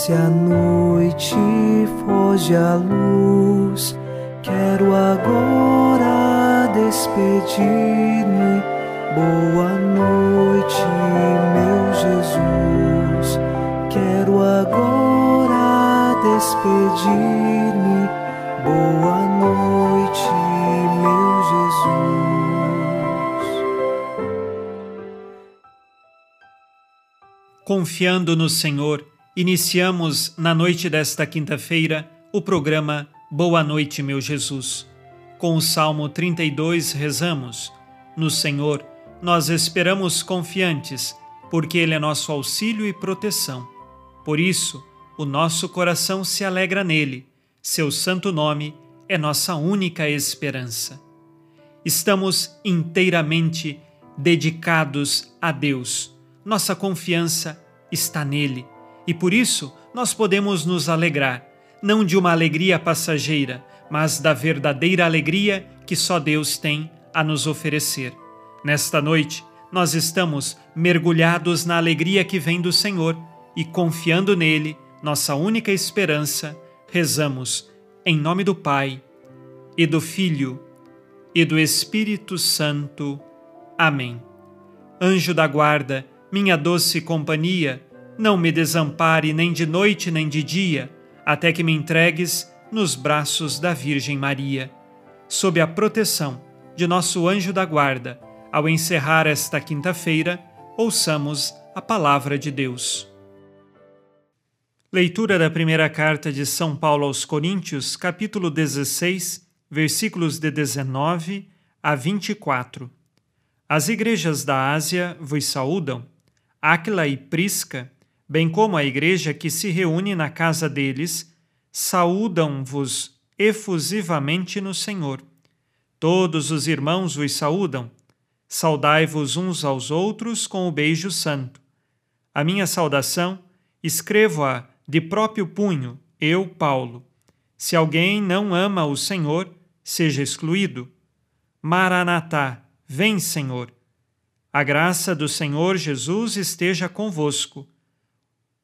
Desce a noite, foge a luz. Quero agora despedir-me. Boa noite, meu Jesus. Quero agora despedir-me. Boa noite, meu Jesus. Confiando no Senhor, iniciamos na noite desta quinta-feira o programa Boa Noite, meu Jesus. Com o Salmo 32 rezamos: No Senhor nós esperamos confiantes, porque Ele é nosso auxílio e proteção. Por isso, o nosso coração se alegra nele, seu santo nome é nossa única esperança. Estamos inteiramente dedicados a Deus. Nossa confiança está nele e por isso nós podemos nos alegrar, não de uma alegria passageira, mas da verdadeira alegria que só Deus tem a nos oferecer. Nesta noite, nós estamos mergulhados na alegria que vem do Senhor e confiando nele, nossa única esperança, rezamos em nome do Pai e do Filho e do Espírito Santo. Amém. Anjo da guarda, minha doce companhia, não me desampare nem de noite nem de dia, até que me entregues nos braços da Virgem Maria. Sob a proteção de nosso anjo da guarda, ao encerrar esta quinta-feira, ouçamos a palavra de Deus. Leitura da primeira carta de São Paulo aos Coríntios, capítulo 16, versículos de 19 a 24. As igrejas da Ásia vos saúdam. Áquila e Prisca bem como a igreja que se reúne na casa deles, saúdam-vos efusivamente no Senhor. Todos os irmãos vos saúdam. Saudai-vos uns aos outros com o beijo santo. A minha saudação escrevo-a de próprio punho, eu, Paulo. Se alguém não ama o Senhor, seja excluído. Maranatá, vem, Senhor. A graça do Senhor Jesus esteja convosco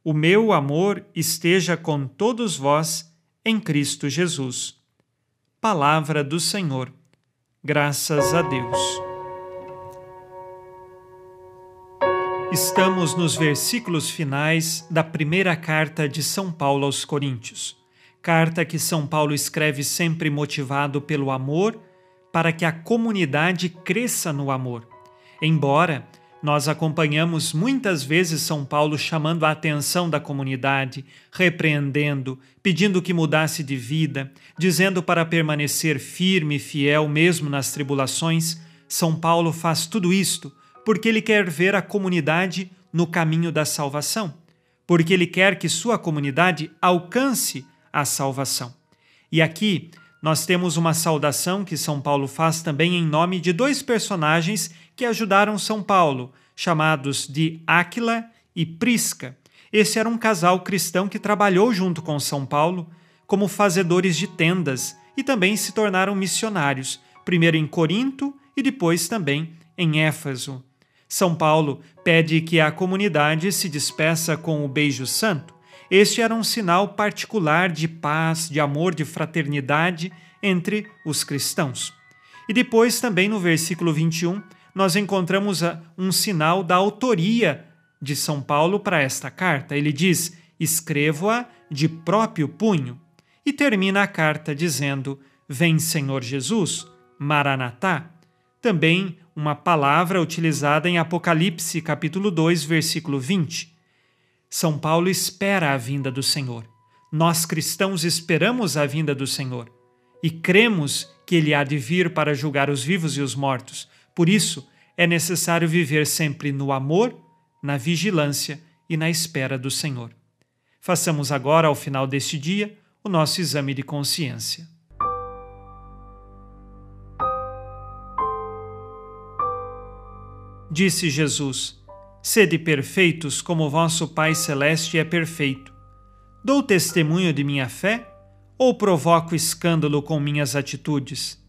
o meu amor esteja com todos vós em Cristo Jesus. Palavra do Senhor. Graças a Deus. Estamos nos versículos finais da primeira carta de São Paulo aos Coríntios. Carta que São Paulo escreve sempre motivado pelo amor, para que a comunidade cresça no amor. Embora nós acompanhamos muitas vezes São Paulo chamando a atenção da comunidade, repreendendo, pedindo que mudasse de vida, dizendo para permanecer firme e fiel mesmo nas tribulações. São Paulo faz tudo isto porque ele quer ver a comunidade no caminho da salvação, porque ele quer que sua comunidade alcance a salvação. E aqui nós temos uma saudação que São Paulo faz também em nome de dois personagens que ajudaram São Paulo, chamados de Áquila e Prisca. Esse era um casal cristão que trabalhou junto com São Paulo como fazedores de tendas e também se tornaram missionários, primeiro em Corinto e depois também em Éfaso. São Paulo pede que a comunidade se despeça com o beijo santo. Este era um sinal particular de paz, de amor, de fraternidade entre os cristãos. E depois, também no versículo 21, nós encontramos um sinal da autoria de São Paulo para esta carta. Ele diz: Escrevo-a de próprio punho. E termina a carta dizendo: Vem, Senhor Jesus, Maranatá. Também uma palavra utilizada em Apocalipse, capítulo 2, versículo 20. São Paulo espera a vinda do Senhor. Nós cristãos esperamos a vinda do Senhor e cremos que ele há de vir para julgar os vivos e os mortos. Por isso, é necessário viver sempre no amor, na vigilância e na espera do Senhor. Façamos agora, ao final deste dia, o nosso exame de consciência. Disse Jesus: Sede perfeitos como vosso Pai Celeste é perfeito. Dou testemunho de minha fé ou provoco escândalo com minhas atitudes?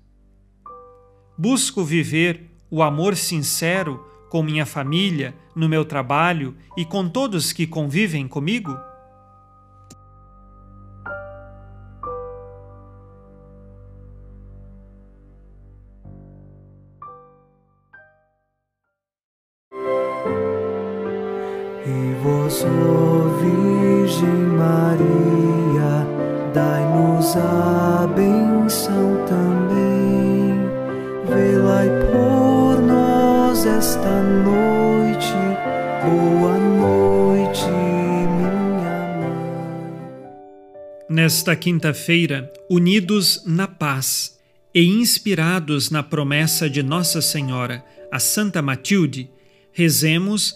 Busco viver o amor sincero com minha família, no meu trabalho e com todos que convivem comigo? Virgem Maria, dai-nos a benção também. Por nós esta noite, boa noite, minha mãe. Nesta quinta-feira, unidos na paz e inspirados na promessa de Nossa Senhora, a Santa Matilde, rezemos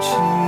情。